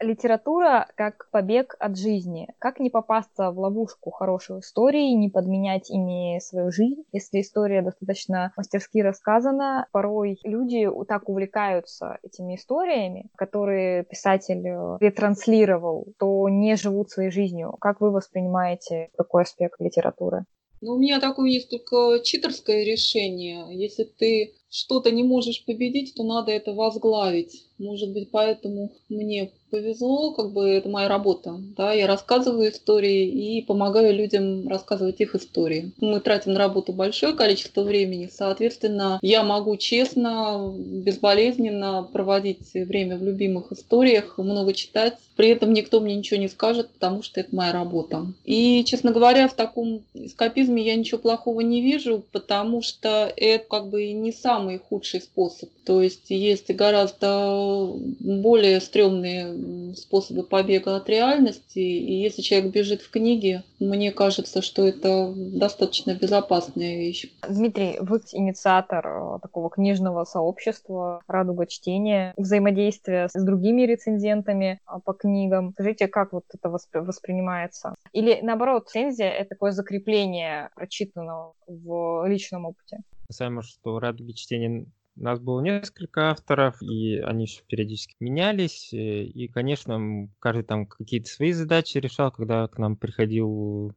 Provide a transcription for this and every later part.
Литература как побег от жизни. Как не попасться в ловушку хорошей истории, не подменять ими свою жизнь, если история достаточно мастерски рассказана. Порой люди так увлекаются этими историями, которые писатель э, ретранслировал, то не живут своей жизнью. Как вы воспринимаете такой аспект литературы? Ну, у меня такое есть только читерское решение. Если ты что-то не можешь победить, то надо это возглавить. Может быть, поэтому мне повезло, как бы это моя работа. Да, я рассказываю истории и помогаю людям рассказывать их истории. Мы тратим на работу большое количество времени, соответственно, я могу честно, безболезненно проводить время в любимых историях, много читать. При этом никто мне ничего не скажет, потому что это моя работа. И, честно говоря, в таком эскапизме я ничего плохого не вижу, потому что это как бы не самый худший способ. То есть есть гораздо более стрёмные способы побега от реальности. И если человек бежит в книге, мне кажется, что это достаточно безопасная вещь. Дмитрий, вы инициатор э, такого книжного сообщества «Радуга чтения», взаимодействия с другими рецензентами э, по книгам. Скажите, как вот это воспринимается? Или наоборот, рецензия — это такое закрепление прочитанного в личном опыте? Касаемо, что «Радуги чтения» У нас было несколько авторов, и они еще периодически менялись. Э, и, конечно, каждый там какие-то свои задачи решал, когда к нам приходил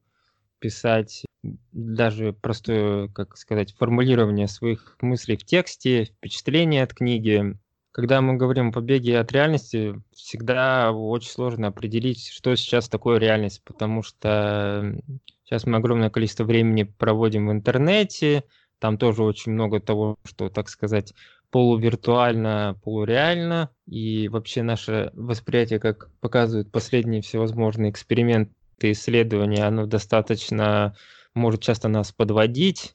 писать даже простое, как сказать, формулирование своих мыслей в тексте, впечатления от книги. Когда мы говорим о побеге от реальности, всегда очень сложно определить, что сейчас такое реальность, потому что сейчас мы огромное количество времени проводим в интернете, там тоже очень много того, что, так сказать, полувиртуально, полуреально. И вообще наше восприятие, как показывают последние всевозможные эксперименты, исследования, оно достаточно может часто нас подводить.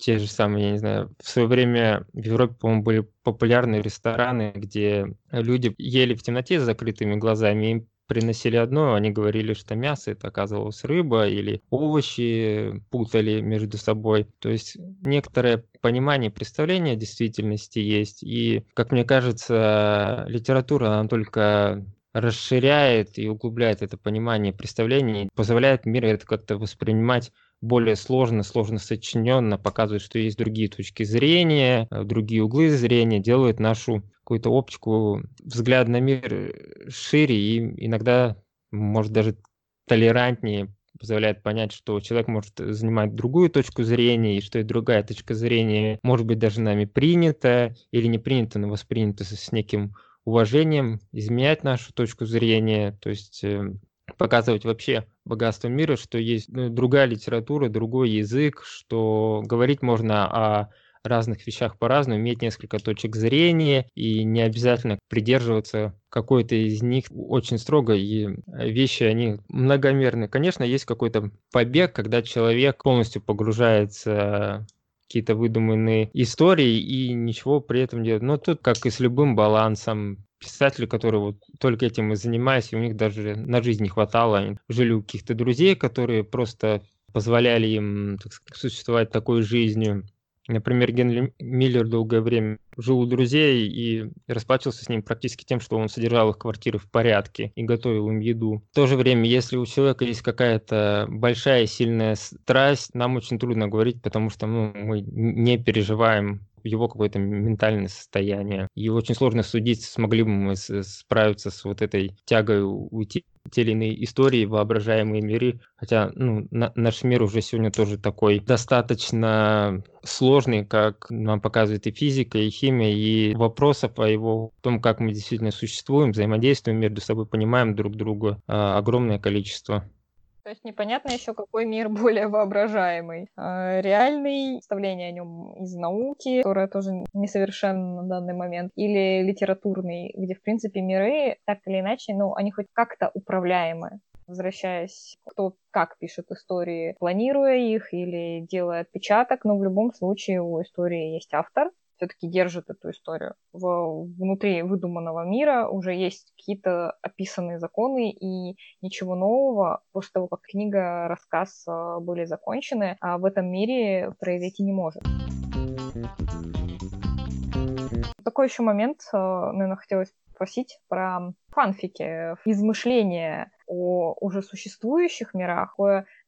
Те же самые, я не знаю, в свое время в Европе, по-моему, были популярные рестораны, где люди ели в темноте с закрытыми глазами, им приносили одно, они говорили, что мясо это оказывалось рыба или овощи путали между собой. То есть некоторое понимание, представление действительности есть. И, как мне кажется, литература, она только расширяет и углубляет это понимание, представление, позволяет мир это как-то воспринимать более сложно, сложно сочиненно, показывает, что есть другие точки зрения, э, другие углы зрения, делает нашу какую-то оптику, взгляд на мир шире и иногда, может, даже толерантнее, позволяет понять, что человек может занимать другую точку зрения, и что и другая точка зрения может быть даже нами принята или не принята, но воспринята с неким уважением, изменять нашу точку зрения. То есть э, показывать вообще богатство мира, что есть ну, другая литература, другой язык, что говорить можно о разных вещах по-разному, иметь несколько точек зрения и не обязательно придерживаться какой-то из них очень строго, и вещи, они многомерны. Конечно, есть какой-то побег, когда человек полностью погружается какие-то выдуманные истории и ничего при этом делать. Но тут, как и с любым балансом, писатели, которые вот только этим и занимались, и у них даже на жизнь не хватало. Они жили у каких-то друзей, которые просто позволяли им так сказать, существовать такой жизнью. Например, Генри Миллер долгое время жил у друзей и расплачивался с ним практически тем, что он содержал их квартиры в порядке и готовил им еду. В то же время, если у человека есть какая-то большая сильная страсть, нам очень трудно говорить, потому что ну, мы не переживаем его какое-то ментальное состояние. И очень сложно судить, смогли бы мы справиться с вот этой тягой уйти те или иные истории, воображаемые миры. Хотя ну, на, наш мир уже сегодня тоже такой достаточно сложный, как нам показывает и физика, и химия, и вопросов о его том, как мы действительно существуем, взаимодействуем между собой, понимаем друг друга, а, огромное количество. То есть непонятно еще, какой мир более воображаемый. А, реальный, представление о нем из науки, которое тоже несовершенно на данный момент, или литературный, где, в принципе, миры так или иначе, ну, они хоть как-то управляемы возвращаясь, кто как пишет истории, планируя их или делая отпечаток, но в любом случае у истории есть автор, все-таки держит эту историю. В, внутри выдуманного мира уже есть какие-то описанные законы, и ничего нового после того, как книга, рассказ э, были закончены, а в этом мире произойти не может такой еще момент, э, наверное, хотелось спросить про фанфики, измышления о уже существующих мирах,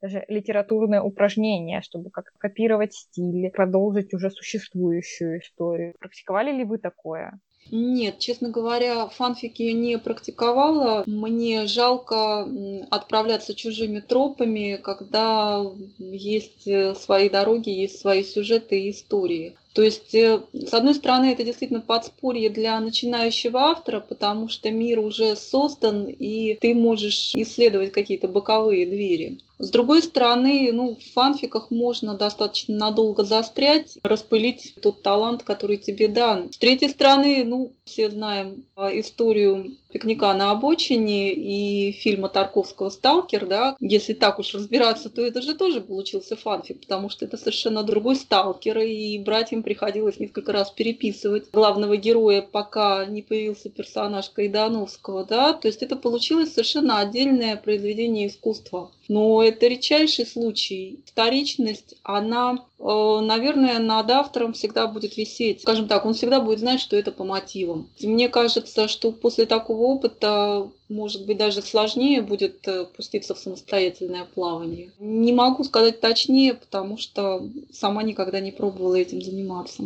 даже литературное упражнение, чтобы как копировать стиль, продолжить уже существующую историю. Практиковали ли вы такое? Нет, честно говоря, фанфики не практиковала. Мне жалко отправляться чужими тропами, когда есть свои дороги, есть свои сюжеты и истории. То есть, э, с одной стороны, это действительно подспорье для начинающего автора, потому что мир уже создан, и ты можешь исследовать какие-то боковые двери. С другой стороны, ну, в фанфиках можно достаточно надолго застрять, распылить тот талант, который тебе дан. С третьей стороны, ну, все знаем а, историю пикника на обочине и фильма Тарковского «Сталкер», да, если так уж разбираться, то это же тоже получился фанфик, потому что это совершенно другой сталкер, и братьям приходилось несколько раз переписывать главного героя, пока не появился персонаж Кайдановского, да, то есть это получилось совершенно отдельное произведение искусства. Но это редчайший случай. Вторичность, она, наверное, над автором всегда будет висеть. Скажем так, он всегда будет знать, что это по мотивам. Мне кажется, что после такого опыта может быть, даже сложнее будет э, пуститься в самостоятельное плавание. Не могу сказать точнее, потому что сама никогда не пробовала этим заниматься.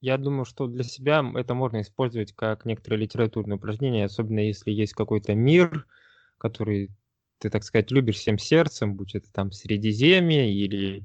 Я думаю, что для себя это можно использовать как некоторое литературное упражнение, особенно если есть какой-то мир, который ты, так сказать, любишь всем сердцем, будь это там Средиземье или э,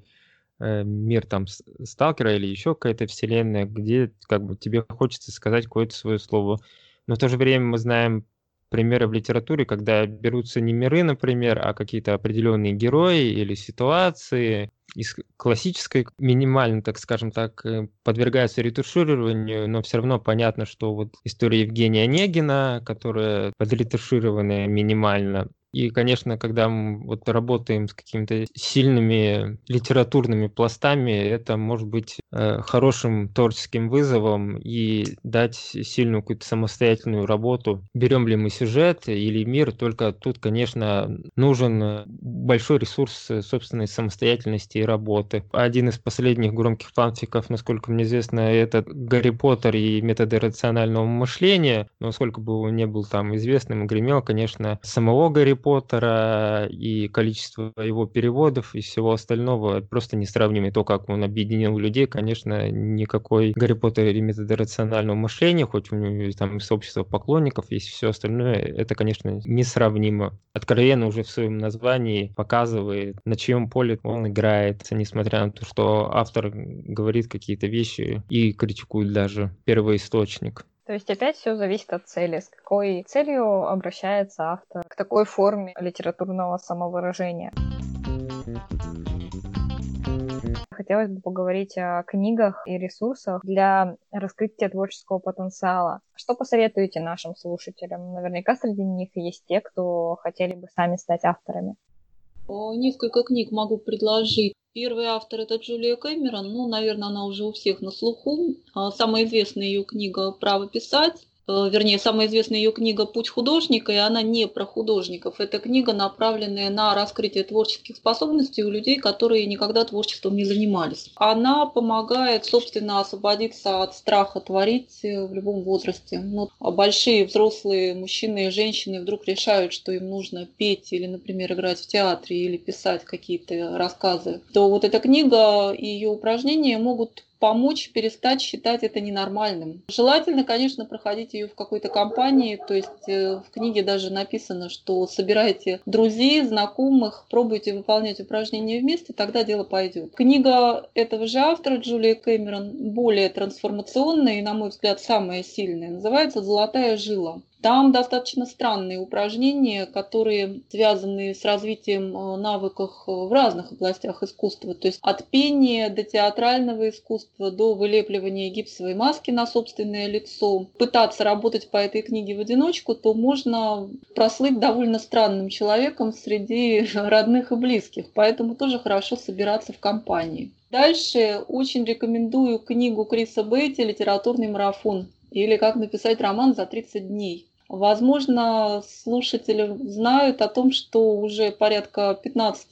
мир там Сталкера или еще какая-то вселенная, где как бы тебе хочется сказать какое-то свое слово. Но в то же время мы знаем примеры в литературе, когда берутся не миры, например, а какие-то определенные герои или ситуации из классической минимально, так скажем так, э, подвергаются ретушированию, но все равно понятно, что вот история Евгения Онегина, которая подретуширована минимально, и, конечно, когда мы вот работаем с какими-то сильными литературными пластами, это может быть э, хорошим творческим вызовом и дать сильную какую-то самостоятельную работу. Берем ли мы сюжет или мир, только тут, конечно, нужен большой ресурс собственной самостоятельности и работы. Один из последних громких фанфиков, насколько мне известно, это Гарри Поттер и методы рационального мышления. Но сколько бы он не был там известным гремел, конечно, самого Гарри Поттера и количество его переводов и всего остального просто несравнимы. То, как он объединил людей, конечно, никакой Гарри Поттер или методы рационального мышления, хоть у него там сообщество поклонников есть все остальное, это, конечно, несравнимо. Откровенно уже в своем названии показывает, на чьем поле он играет, несмотря на то, что автор говорит какие-то вещи и критикует даже первоисточник. То есть опять все зависит от цели. С какой целью обращается автор к такой форме литературного самовыражения. Хотелось бы поговорить о книгах и ресурсах для раскрытия творческого потенциала. Что посоветуете нашим слушателям? Наверняка среди них есть те, кто хотели бы сами стать авторами. Несколько книг могу предложить. Первый автор это Джулия Кэмерон, ну, наверное, она уже у всех на слуху. А, самая известная ее книга «Право писать». Э, вернее, самая известная ее книга «Путь художника», и она не про художников. Это книга, направленная на раскрытие творческих способностей у людей, которые никогда творчеством не занимались. Она помогает, собственно, освободиться от страха творить в любом возрасте. Ну, большие взрослые мужчины и женщины вдруг решают, что им нужно петь или, например, играть в театре или писать какие-то рассказы, то вот эта книга и ее упражнения могут помочь перестать считать это ненормальным. Желательно, конечно, проходить ее в какой-то компании, то есть э, в книге даже написано, что собирайте друзей, знакомых, пробуйте выполнять упражнения вместе, тогда дело пойдет. Книга этого же автора, Джулия Кэмерон, более трансформационная и, на мой взгляд, самая сильная, называется «Золотая жила». Там достаточно странные упражнения, которые связаны с развитием э, навыков в разных областях искусства. То есть от пения до театрального искусства, до вылепливания гипсовой маски на собственное лицо. Пытаться работать по этой книге в одиночку, то можно прослыть довольно странным человеком среди родных и близких. Поэтому тоже хорошо собираться в компании. Дальше очень рекомендую книгу Криса Бейти «Литературный марафон» или «Как написать роман за 30 дней». Возможно, слушатели знают о том, что уже порядка 15,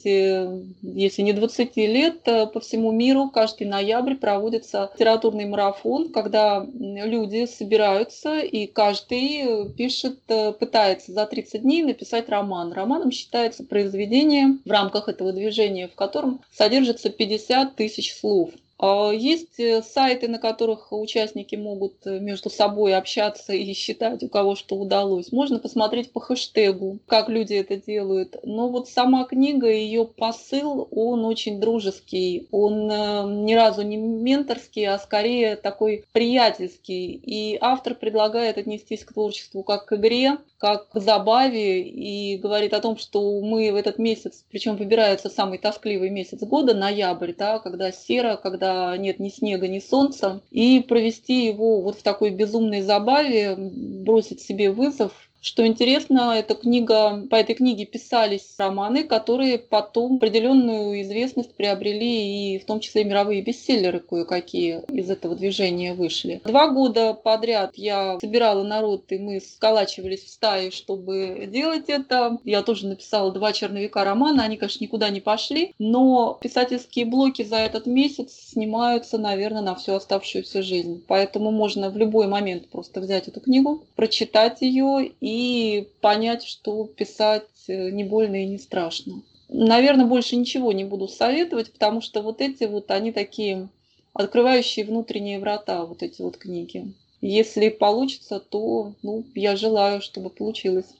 если не 20 лет э, по всему миру каждый ноябрь проводится литературный марафон, когда люди собираются и каждый пишет, э, пытается за 30 дней написать роман. Романом считается произведение в рамках этого движения, в котором содержится 50 тысяч слов. А, есть э, сайты, на которых участники могут э, между собой общаться и считать, у кого что удалось. Можно посмотреть по хэштегу, как люди это делают. Но вот сама книга, ее посыл, он очень дружеский. Он э, ни разу не менторский, а скорее такой приятельский. И автор предлагает отнестись к творчеству как к игре, как к забаве и говорит о том, что мы в этот месяц, причем выбирается самый тоскливый месяц года, ноябрь, да, когда серо, когда нет ни снега, ни солнца, и провести его вот в такой безумной забаве, бросить себе вызов, что интересно, эта книга, по этой книге писались романы, которые потом определенную известность приобрели, и в том числе мировые бестселлеры кое-какие из этого движения вышли. Два года подряд я собирала народ, и мы сколачивались в стае, чтобы делать это. Я тоже написала два черновика романа, они, конечно, никуда не пошли, но писательские блоки за этот месяц снимаются, наверное, на всю оставшуюся жизнь. Поэтому можно в любой момент просто взять эту книгу, прочитать ее и и понять, что писать э, не больно и не страшно. Наверное, больше ничего не буду советовать, потому что вот эти вот, они такие открывающие внутренние врата, вот эти вот книги. Если получится, то ну, я желаю, чтобы получилось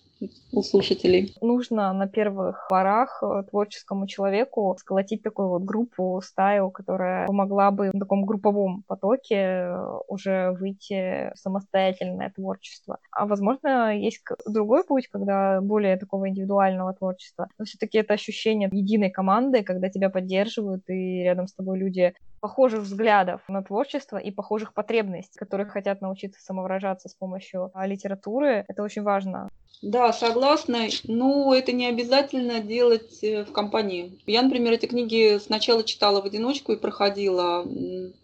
у слушателей. Нужно на первых порах э, творческому человеку сколотить такую вот группу, стаю, которая помогла бы в таком групповом потоке э, уже выйти в самостоятельное творчество. А возможно, есть другой путь, когда более такого индивидуального творчества. Но все-таки это ощущение единой команды, когда тебя поддерживают и рядом с тобой люди похожих взглядов на творчество и похожих потребностей, которые хотят научиться самовыражаться с помощью а, литературы. Это очень важно. Да, согласна. Но это не обязательно делать э, в компании. Я, например, эти книги сначала читала в одиночку и проходила,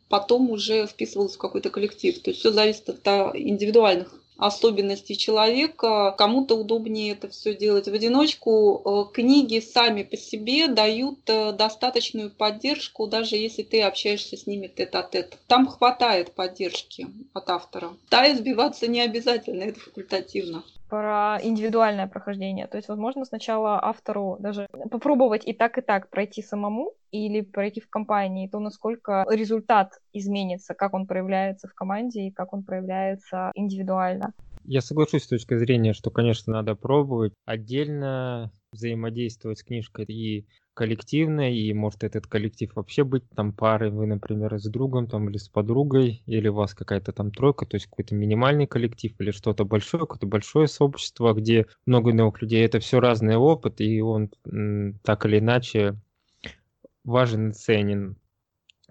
потом уже вписывалась в какой-то коллектив. То есть все зависит от индивидуальных особенностей человека. Кому-то удобнее это все делать в одиночку. Э, книги сами по себе дают э, достаточную поддержку, даже если ты общаешься с ними тет-а-тет. Там хватает поддержки от автора. Да, избиваться не обязательно, это факультативно про индивидуальное прохождение. То есть, возможно, сначала автору даже попробовать и так, и так пройти самому или пройти в компании, то насколько результат изменится, как он проявляется в команде и как он проявляется индивидуально. Я соглашусь с точки зрения, что, конечно, надо пробовать отдельно взаимодействовать с книжкой и коллективно, и может этот коллектив вообще быть там парой, вы, например, с другом там или с подругой, или у вас какая-то там тройка, то есть какой-то минимальный коллектив или что-то большое, какое-то большое сообщество, где много новых людей. Это все разный опыт, и он так или иначе важен и ценен.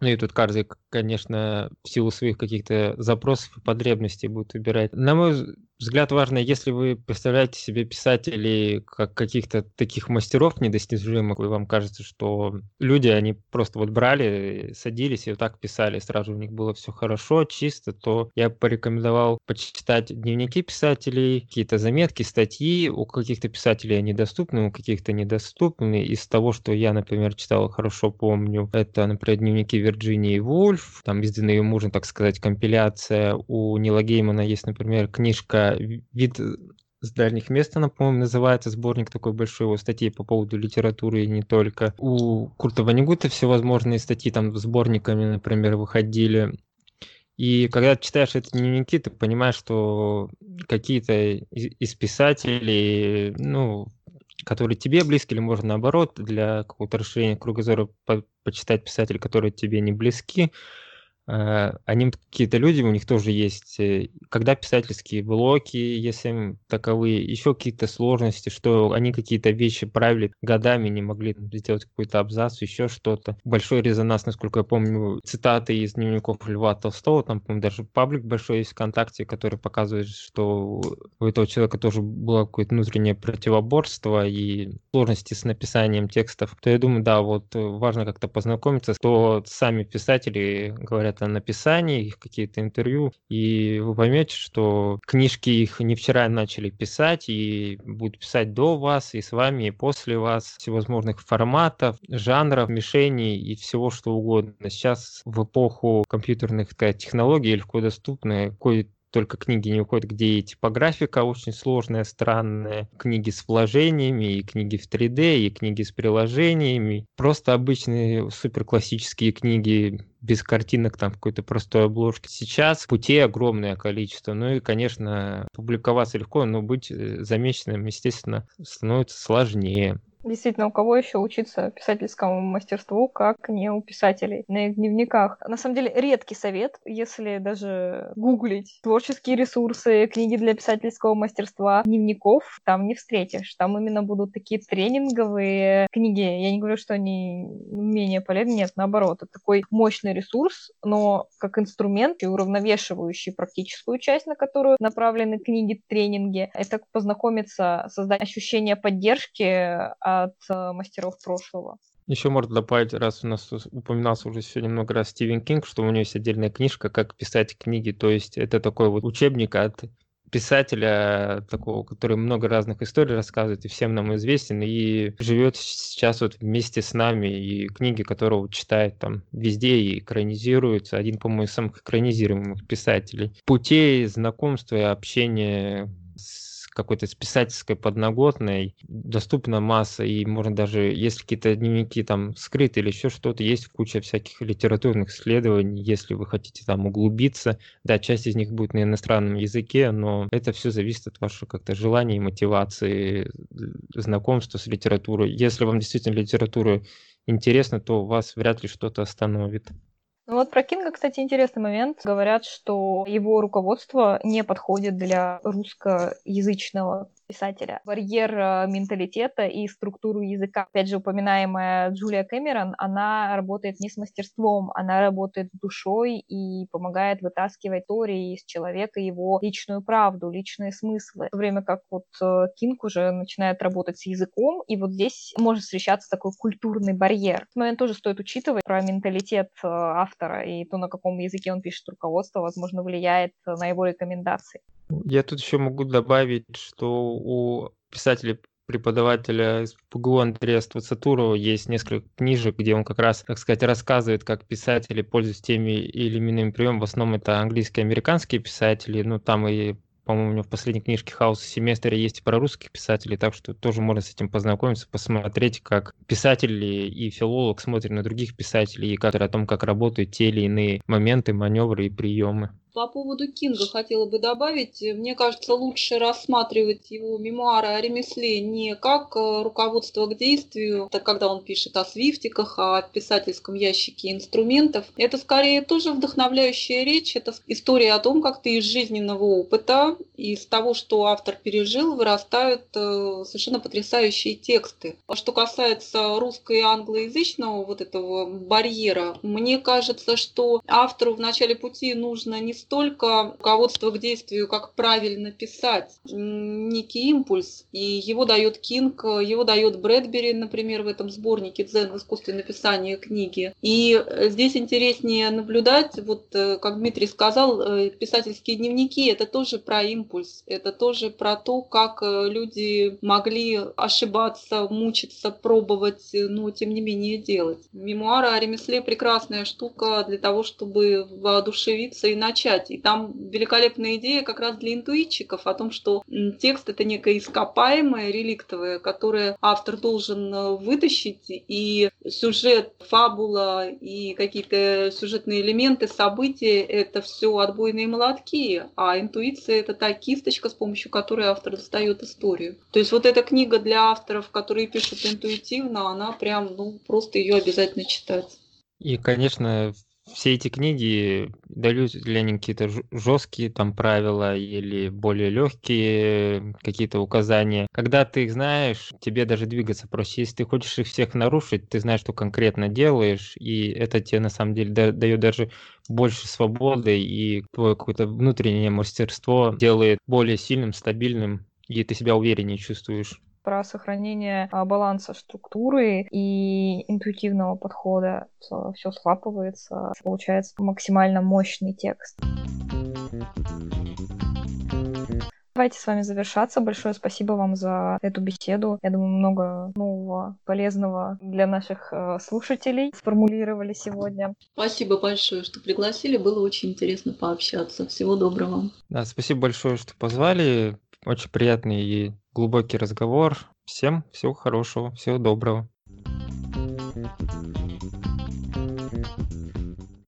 Ну и тут каждый, конечно, в силу своих каких-то запросов и потребностей будет выбирать. На мой взгляд, важно, если вы представляете себе писателей как каких-то таких мастеров недостижимых, и вам кажется, что люди, они просто вот брали, садились и вот так писали, сразу у них было все хорошо, чисто, то я порекомендовал почитать дневники писателей, какие-то заметки, статьи. У каких-то писателей они доступны, у каких-то недоступны. Из того, что я, например, читал, хорошо помню, это, например, дневники Вирджинии Вульф, там изданная ее мужем, так сказать, компиляция. У Нила Геймана есть, например, книжка «Вид с дальних мест, она, по-моему, называется, сборник такой большой его статей по поводу литературы и не только. У Курта Ванигута всевозможные статьи там сборниками, например, выходили. И когда читаешь эти дневники, ты понимаешь, что какие-то из писателей, ну, которые тебе близки, или можно наоборот, для какого-то расширения кругозора по почитать писателей, которые тебе не близки, Э, они какие-то люди, у них тоже есть, э, когда писательские блоки, если таковые, еще какие-то сложности, что они какие-то вещи правили годами, не могли сделать какой-то абзац, еще что-то. Большой резонанс, насколько я помню, цитаты из дневников Льва Толстого, там, по-моему, даже паблик большой есть ВКонтакте, который показывает, что у этого человека тоже было какое-то внутреннее противоборство, и сложности с написанием текстов, то я думаю, да, вот важно как-то познакомиться, что сами писатели говорят о написании, их какие-то интервью, и вы поймете, что книжки их не вчера начали писать, и будут писать до вас, и с вами, и после вас, всевозможных форматов, жанров, мишеней и всего что угодно. Сейчас в эпоху компьютерных сказать, технологий легко доступны, какой только книги не уходят, где и типографика очень сложная, странная, книги с вложениями, и книги в 3D, и книги с приложениями. Просто обычные суперклассические книги без картинок, там какой-то простой обложки. Сейчас путей огромное количество. Ну и, конечно, публиковаться легко, но быть э, замеченным, естественно, становится сложнее. Действительно, у кого еще учиться писательскому мастерству, как не у писателей на их дневниках. На самом деле, редкий совет, если даже гуглить творческие ресурсы, книги для писательского мастерства, дневников, там не встретишь. Там именно будут такие тренинговые книги. Я не говорю, что они менее полезны, нет, наоборот. Это такой мощный ресурс, но как инструмент и уравновешивающий практическую часть, на которую направлены книги, тренинги. Это познакомиться, создать ощущение поддержки от э, мастеров прошлого. Еще можно добавить, раз у нас упоминался уже сегодня много раз Стивен Кинг, что у него есть отдельная книжка «Как писать книги». То есть это такой вот учебник от писателя такого, который много разных историй рассказывает и всем нам известен, и живет сейчас вот вместе с нами, и книги которого читает там везде и экранизируются. Один, по-моему, из самых экранизируемых писателей. Путей знакомства и общения какой-то писательской подноготной доступна масса, и можно даже, если какие-то дневники там скрыты или еще что-то, есть куча всяких литературных исследований, если вы хотите там углубиться. Да, часть из них будет на иностранном языке, но это все зависит от вашего как-то желания и мотивации, знакомства с литературой. Если вам действительно литература интересна, то вас вряд ли что-то остановит. Ну вот про Кинга, кстати, интересный момент. Говорят, что его руководство не подходит для русскоязычного писателя. Барьер э, менталитета и структуру языка. Опять же, упоминаемая Джулия Кэмерон, она работает не с мастерством, она работает душой и помогает вытаскивать истории из человека его личную правду, личные смыслы. В то время как вот э, Кинг уже начинает работать с языком, и вот здесь может встречаться такой культурный барьер. Этот момент тоже стоит учитывать про менталитет э, автора и то, на каком языке он пишет руководство, возможно, влияет на его рекомендации. Я тут еще могу добавить, что у писателя преподавателя из ПГУ Андрея Ствацатурова есть несколько книжек, где он как раз, так сказать, рассказывает, как писатели пользуются теми или иными приемами. В основном это английские американские писатели, ну там и по-моему, у него в последней книжке «Хаус семестре» есть и про русских писателей, так что тоже можно с этим познакомиться, посмотреть, как писатель и филолог смотрят на других писателей и как, о том, как работают те или иные моменты, маневры и приемы. По поводу Кинга хотела бы добавить, мне кажется, лучше рассматривать его мемуары о ремесле не как э, руководство к действию, так когда он пишет о свифтиках, о писательском ящике инструментов. Это скорее тоже вдохновляющая речь, это история о том, как ты из жизненного опыта, из того, что автор пережил, вырастают э, совершенно потрясающие тексты. А что касается русско- и англоязычного вот этого барьера, мне кажется, что автору в начале пути нужно не столько руководство к действию, как правильно писать, некий импульс. И его дает Кинг, его дает Брэдбери, например, в этом сборнике «Дзен в написания книги». И здесь интереснее наблюдать, вот э, как Дмитрий сказал, э, писательские дневники – это тоже про импульс, это тоже про то, как э, люди могли ошибаться, мучиться, пробовать, но тем не менее делать. Мемуары о ремесле – прекрасная штука для того, чтобы воодушевиться и начать читать. И там великолепная идея как раз для интуитчиков о том, что текст это некое ископаемое, реликтовое, которое автор должен э, вытащить, и сюжет, фабула и какие-то сюжетные элементы, события – это все отбойные молотки, а интуиция – это та кисточка, с помощью которой автор достает историю. То есть вот эта книга для авторов, которые пишут интуитивно, она прям, ну, просто ее обязательно читать. И, конечно, все эти книги дают ли они какие-то жесткие там правила или более легкие какие-то указания. Когда ты их знаешь, тебе даже двигаться проще. Если ты хочешь их всех нарушить, ты знаешь, что конкретно делаешь, и это тебе на самом деле дает даже больше свободы, и твое какое-то внутреннее мастерство делает более сильным, стабильным, и ты себя увереннее чувствуешь. Про сохранение а, баланса структуры и интуитивного подхода. Все слапывается, получается максимально мощный текст. Давайте с вами завершаться. Большое спасибо вам за эту беседу. Я думаю, много нового, полезного для наших э, слушателей сформулировали сегодня. Спасибо большое, что пригласили. Было очень интересно пообщаться. Всего доброго. Да, спасибо большое, что позвали. Очень приятный и глубокий разговор. Всем всего хорошего, всего доброго.